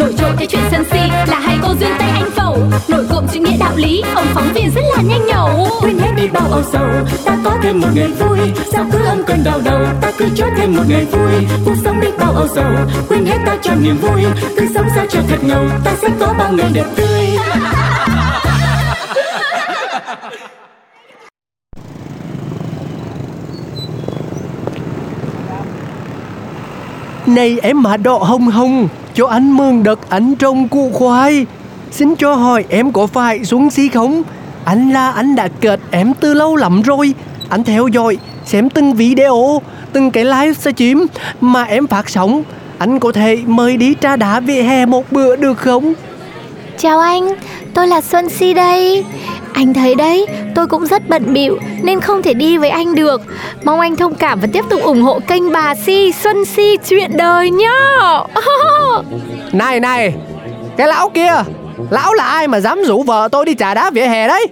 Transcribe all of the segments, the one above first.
Nổi trội cái chuyện sân si là hai cô duyên tay anh Phẩu. Nổi cộm chữ nghĩa đạo lý, ông phóng viên rất là nhanh nhẩu. Quên hết đi bao âu sầu ta có thêm một ngày vui. Sao cứ âm cơn đau đầu ta cứ cho thêm một ngày vui. Cuộc sống đi bao âu sầu quên hết ta cho niềm vui. Cứ sống sao cho thật ngầu ta sẽ có bao ngày đẹp tươi. Này em mà đọ hồng hồng cho anh mừng đợt anh trồng củ khoai Xin cho hỏi em có phải xuống xí không? Anh là anh đã kết em từ lâu lắm rồi. Anh theo dõi, Xem từng video, Từng cái live stream Mà em phát sóng. Anh có thể mời đi trà đá vỉa hè một bữa được không? Chào anh, tôi là Xuân Si đây. Anh thấy đấy, tôi cũng rất bận bịu Nên không thể đi với anh được. Mong anh thông cảm và tiếp tục ủng hộ kênh bà Si Xuân Si chuyện đời nhá. Này này Cái lão kia Lão là ai mà dám rủ vợ tôi đi trà đá vỉa hè đấy?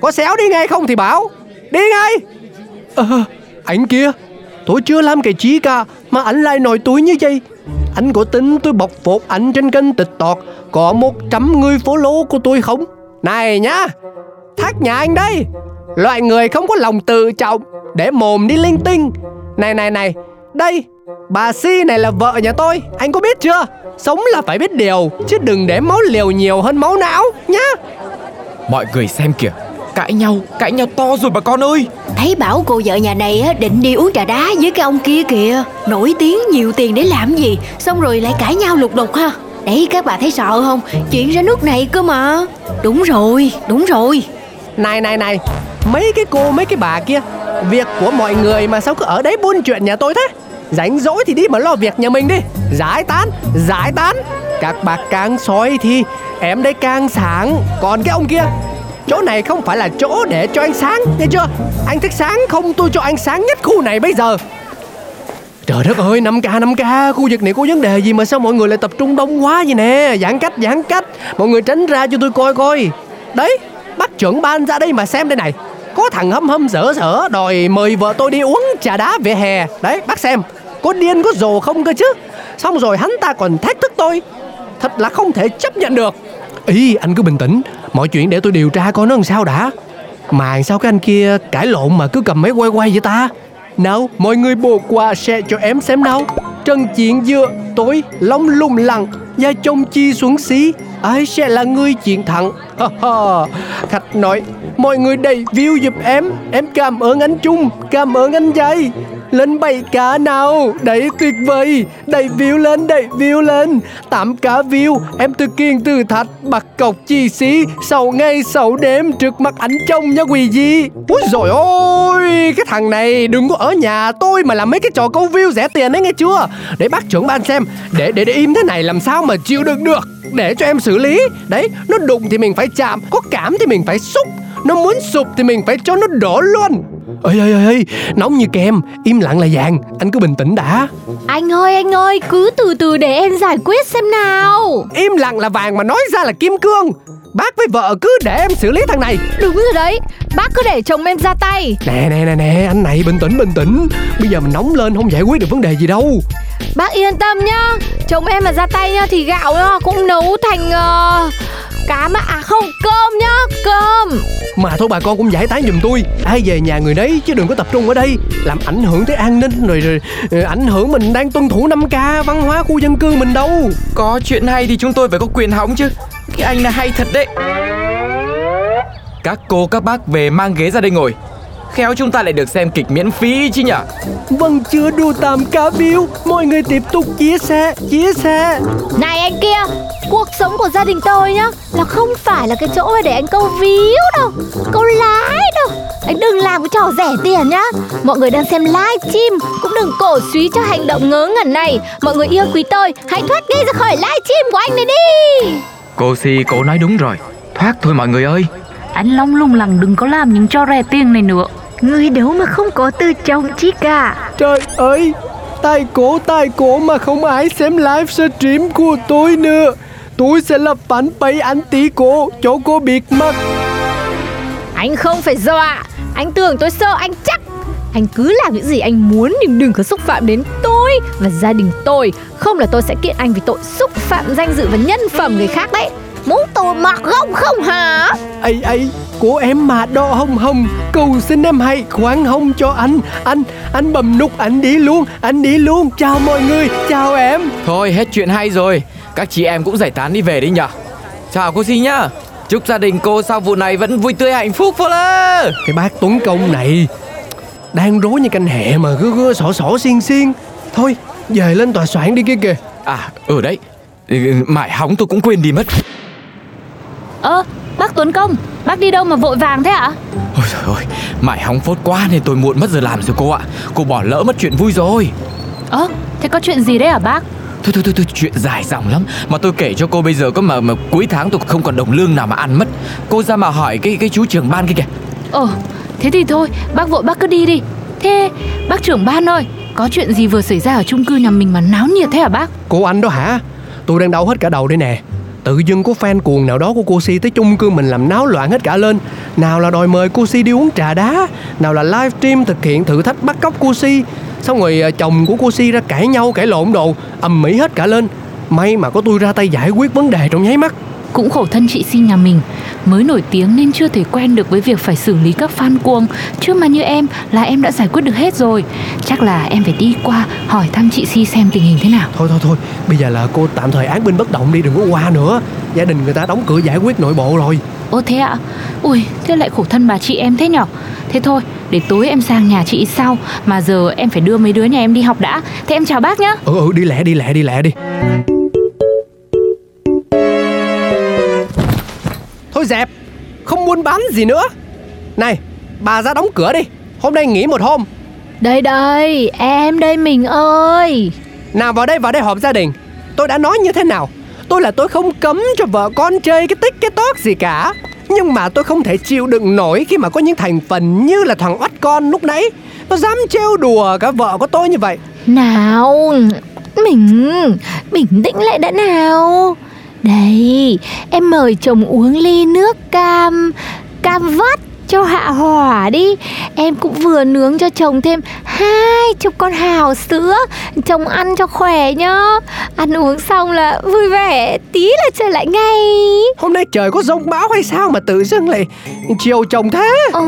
Có xéo đi ngay không thì bảo Đi ngay. Ờ Anh kia Tôi chưa làm cái chí cả Mà anh lại nổi túi như vậy anh có tính tôi bọc phốt anh trên kênh TikTok. Có 100 người follow của tôi không? Này nhá, Thác nhà anh đây. Loại người không có lòng tự trọng, Để mồm đi linh tinh. Này này này, Đây, Bà Si này là vợ nhà tôi. Anh có biết chưa? Sống là phải biết điều, Chứ đừng để máu liều nhiều hơn máu não nhá. Mọi người xem kìa. Cãi nhau, cãi nhau to rồi bà con ơi. Thấy bảo cô vợ nhà này á, định đi uống trà đá với cái ông kia kìa. Nổi tiếng nhiều tiền để làm gì Xong rồi lại cãi nhau lục đục ha. Đấy các bà thấy sợ không? Chuyện ra nước này cơ mà. Đúng rồi, đúng rồi. Này này này Mấy cái cô mấy cái bà kia Việc của mọi người mà sao cứ ở đấy buôn chuyện nhà tôi thế? Rảnh rỗi thì đi mà lo việc nhà mình đi. Giải tán, giải tán. Các bà càng soi thì em đây càng sáng. Còn cái ông kia Chỗ này không phải là chỗ để cho anh sáng, Nghe chưa? Anh thích sáng không tôi cho anh sáng nhất khu này bây giờ. Trời đất ơi 5k 5k Khu vực này có vấn đề gì mà sao mọi người lại tập trung đông quá vậy nè? Giãn cách giãn cách. Mọi người tránh ra cho tôi coi coi. Đấy, Bác trưởng ban ra đây mà xem đây này. Có thằng hâm hâm dở dở, Đòi mời vợ tôi đi uống trà đá vỉa hè. Đấy, bác xem. Có điên, có rồ không cơ chứ? Xong rồi hắn ta còn thách thức tôi. Thật là không thể chấp nhận được. Ý, anh cứ bình tĩnh. Mọi chuyện để tôi điều tra coi nó làm sao đã. Mà sao cái anh kia cãi lộn mà cứ cầm máy quay quay vậy ta? Nào, mọi người bộ qua xe cho em xem nào. Trần chuyện dưa tối, lóng lùng lặng Và trông chi xuống xí. Ai sẽ là người chiến thắng? Ha ha. Khách nói, Mọi người đầy view giúp em. Em cảm ơn anh Trung, Cảm ơn anh Dây lên 7 cá nào. Đấy, tuyệt vời. Đẩy view lên, đẩy view lên. 8 cá view. Em từ kiên từ thạch Bạc cọc chi xí sầu ngày sầu đêm Trước mặt ảnh trông nha quỳ gì. Úi rồi ôi Cái thằng này đừng có ở nhà tôi Mà làm mấy cái trò câu view rẻ tiền đấy nghe chưa? Để bác trưởng ban xem. Để để để im thế này làm sao mà chịu được được? Để cho em xử lý. Đấy, Nó đụng thì mình phải chạm, Có cảm thì mình phải xúc. Nó muốn sụp thì mình phải cho nó đổ luôn ơi ơi ơi nóng như kem im lặng là vàng anh cứ bình tĩnh đã. Anh ơi anh ơi cứ từ từ để em giải quyết xem nào. Im lặng là vàng mà nói ra là kim cương. Bác với vợ cứ để em xử lý thằng này. Đúng rồi đấy Bác cứ để chồng em ra tay. Nè nè nè nè anh này bình tĩnh bình tĩnh. Bây giờ mình nóng lên không giải quyết được vấn đề gì đâu. Bác yên tâm nhá Chồng em mà ra tay nhá Thì gạo cũng nấu thành uh, Cá mà À không cơm nhá Cơm. Mà thôi bà con cũng giải tán giùm tôi. Ai về nhà người đấy chứ đừng có tập trung ở đây. Làm ảnh hưởng tới an ninh rồi, rồi ờ, ảnh hưởng mình đang tuân thủ 5 k văn hóa khu dân cư mình đâu. Có chuyện hay thì chúng tôi phải có quyền hóng chứ. Cái anh này hay thật đấy. Các cô các bác về mang ghế ra đây ngồi Khéo chúng ta lại được xem kịch miễn phí chứ nhở Vâng chưa đủ tạm cá view Mọi người tiếp tục chia sẻ Chia sẻ. Này anh kia Cuộc sống của gia đình tôi nhá Là không phải là cái chỗ để anh câu víu đâu Câu lái đâu. Anh đừng làm cái trò rẻ tiền nhá. Mọi người đang xem live stream Cũng đừng cổ suý cho hành động ngớ ngẩn này. Mọi người yêu quý tôi Hãy thoát đi ra khỏi live stream của anh này đi. Cô Si cô nói đúng rồi. Thoát thôi mọi người ơi. Anh Long lung lằng đừng có làm những trò rẻ tiền này nữa Người đâu mà không có từ chồng chi cả Trời ơi Tai cổ tai cổ mà không ai xem live stream của tôi nữa. Tôi sẽ lập fanpage anh tí cổ cho cô biệt mặt. Anh không phải dọa Anh tưởng tôi sợ anh chắc. Anh cứ làm những gì anh muốn Nhưng đừng có xúc phạm đến tôi Và gia đình tôi. Không là tôi sẽ kiện anh vì tội xúc phạm danh dự và nhân phẩm người khác đấy Muốn tôi mặc gông không hả? Ấy ấy của em mà đỏ hồng hồng cầu xin em hãy khoan hồng cho anh. Anh anh bầm nút anh đi luôn anh đi luôn. Chào mọi người chào em. Thôi hết chuyện hay rồi. Các chị em cũng giải tán đi về đi nhở. Chào cô Si nhá. Chúc gia đình cô sau vụ này vẫn vui tươi hạnh phúc vô lơ cái bác tuấn công này đang rối như canh hẹ mà gơ gơ sỏ sỏ xiên xiên. Thôi về lên tòa soạn đi kia kìa. À ở đấy. Ừ, Mải hóng tôi cũng quên đi mất Ơ bác Tuấn Công Bác đi đâu mà vội vàng thế ạ? Ôi trời ơi Mải hóng phốt quá nên tôi muộn mất giờ làm rồi cô ạ. Cô bỏ lỡ mất chuyện vui rồi. Ơ thế có chuyện gì đấy hả bác? Thôi thôi thôi, thôi chuyện dài dòng lắm. Mà tôi kể cho cô bây giờ có mà, mà cuối tháng tôi không còn đồng lương nào mà ăn mất. Cô ra mà hỏi cái cái chú trưởng ban kia kìa. Ồ thế thì thôi bác vội bác cứ đi đi. Thế bác trưởng ban ơi Có chuyện gì vừa xảy ra ở chung cư nhà mình mà náo nhiệt thế hả bác? Cô anh đó hả? Tôi đang đau hết cả đầu đây nè tự dưng có fan cuồng nào đó của cô si tới chung cư mình làm náo loạn hết cả lên. Nào là đòi mời cô si đi uống trà đá, nào là live stream thực hiện thử thách bắt cóc cô si. Xong rồi à, chồng của cô si ra cãi nhau, cãi lộn đồ, ầm mỹ hết cả lên. May mà có tôi ra tay giải quyết vấn đề trong nháy mắt. Cũng khổ thân chị Si nhà mình. Mới nổi tiếng nên chưa thể quen được với việc phải xử lý các fan cuồng. Chứ mà như em là em đã giải quyết được hết rồi. Chắc là em phải đi qua hỏi thăm chị Si xem tình hình thế nào. Thôi thôi thôi. Bây giờ là cô tạm thời án binh bất động đi đừng có qua nữa. Gia đình người ta đóng cửa giải quyết nội bộ rồi. Ô thế ạ? Ui thế lại khổ thân bà chị em thế nhở? Thế thôi để tối em sang nhà chị sau. Mà giờ em phải đưa mấy đứa nhà em đi học đã. Thế em chào bác nhá. Ừ ừ đi lẹ đi lẹ đi lẹ đi thôi dẹp. Không muốn bán gì nữa. Này bà ra đóng cửa đi. Hôm nay nghỉ một hôm. Đây đây em đây mình ơi. Nào vào đây vào đây họp gia đình. Tôi đã nói như thế nào? Tôi là tôi không cấm cho vợ con chơi cái tích cái tót gì cả. Nhưng mà tôi không thể chịu đựng nổi khi mà có những thành phần như là thằng oắt con lúc nãy. Nó dám trêu đùa cả vợ của tôi như vậy. Nào Mình Bình tĩnh lại đã nào Đây Em mời chồng uống ly nước cam Cam vắt cho hạ hỏa đi. Em cũng vừa nướng cho chồng thêm hai chục con hào sữa Chồng ăn cho khỏe nhá. Ăn uống xong là vui vẻ Tí là trở lại ngay. Hôm nay trời có rông bão hay sao mà tự dưng lại chiều chồng thế? Ờ,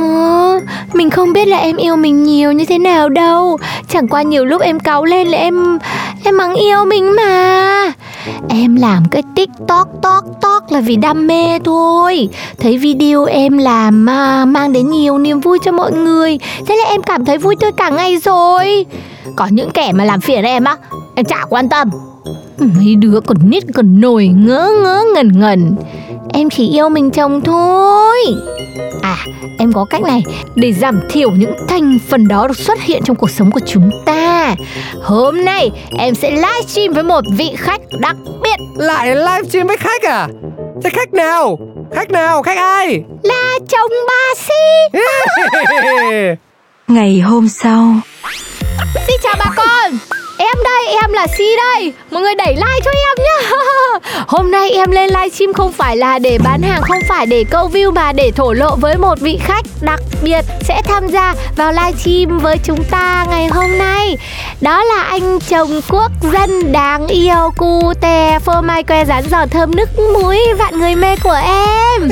mình không biết là em yêu mình nhiều như thế nào đâu. Chẳng qua nhiều lúc em cáu lên là em Em mắng yêu mình mà Em làm cái tiktok tok tok là vì đam mê thôi. Thấy video em làm mà mang đến nhiều niềm vui cho mọi người. Thế là em cảm thấy vui tươi cả ngày rồi. Có những kẻ mà làm phiền em á, Em chả quan tâm. Mấy đứa còn nít, còn nổi ngớ ngớ, ngẩn ngẩn. Em chỉ yêu mình chồng thôi. À em có cách này Để giảm thiểu những thành phần đó được xuất hiện trong cuộc sống của chúng ta. Hôm nay em sẽ livestream với một vị khách đặc biệt. Lại livestream với khách à? Thế khách nào? Khách nào? Khách ai? Là chồng bà Si. Ngày hôm sau. Xin chào bà con. Em đây, em là Si đây. Mọi người đẩy like cho em nhá Hôm nay em lên livestream không phải là để bán hàng Không phải để câu view mà để thổ lộ với một vị khách đặc biệt Sẽ tham gia vào livestream với chúng ta ngày hôm nay. Đó là anh chồng quốc dân đáng yêu Cu tè phô mai que rán giò thơm nước muối Vạn người mê của em.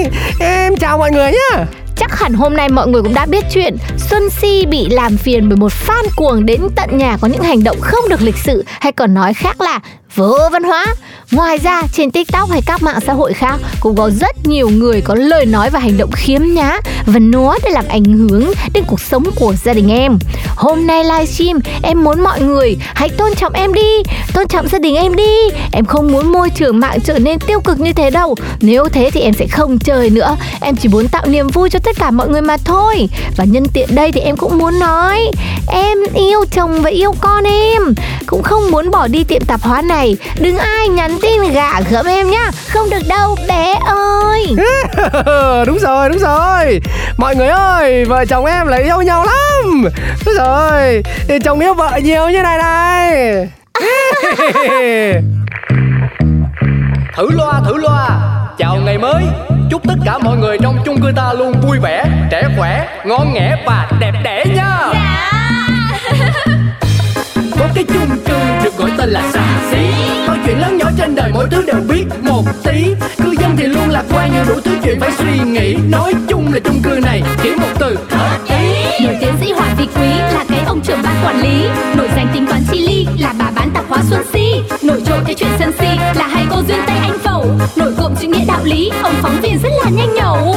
Em chào mọi người nhá. Chắc hẳn hôm nay mọi người cũng đã biết chuyện Xuân Si bị làm phiền bởi một fan cuồng đến tận nhà có những hành động không được lịch sự hay còn nói khác là vô văn hóa. Ngoài ra trên TikTok hay các mạng xã hội khác cũng có rất nhiều người có lời nói và hành động khiếm nhá và nó để làm ảnh hưởng đến cuộc sống của gia đình em. Hôm nay livestream em muốn mọi người hãy tôn trọng em đi, tôn trọng gia đình em đi. Em không muốn môi trường mạng trở nên tiêu cực như thế đâu. Nếu thế thì em sẽ không chơi nữa. Em chỉ muốn tạo niềm vui cho tất cả mọi người mà thôi. Và nhân tiện đây thì em cũng muốn nói Em yêu chồng và yêu con em Cũng không muốn bỏ đi tiệm tạp hóa này Đừng ai nhắn tin gả gớm em nhá. Không được đâu bé ơi. Đúng rồi đúng rồi. Mọi người ơi vợ chồng em là yêu nhau lắm. Đúng rồi. Chồng yêu vợ nhiều như này này. Thử loa thử loa. Chào ngày mới. Chúc tất cả mọi người trong chung cư ta luôn vui vẻ Trẻ khỏe, ngon nghẻ và đẹp đẽ nha. Có cái chung cư được gọi tên là xà xí nhỏ thứ đều biết một tí. Cư dân thì luôn lạc quan như đủ thứ chuyện phải suy nghĩ. Nói chung là chung cư này chỉ một từ. Hợp ý Nổi tiến sĩ Hoàng Thị Quý là cái ông trưởng ban quản lý. Nổi danh tính toán chi ly là bà bán tạp hóa Xuân Si. Nổi trội cái chuyện sân si là hai cô duyên tay anh phẩu. Nổi cộm chữ nghĩa đạo lý, ông phóng viên rất là nhanh nhẩu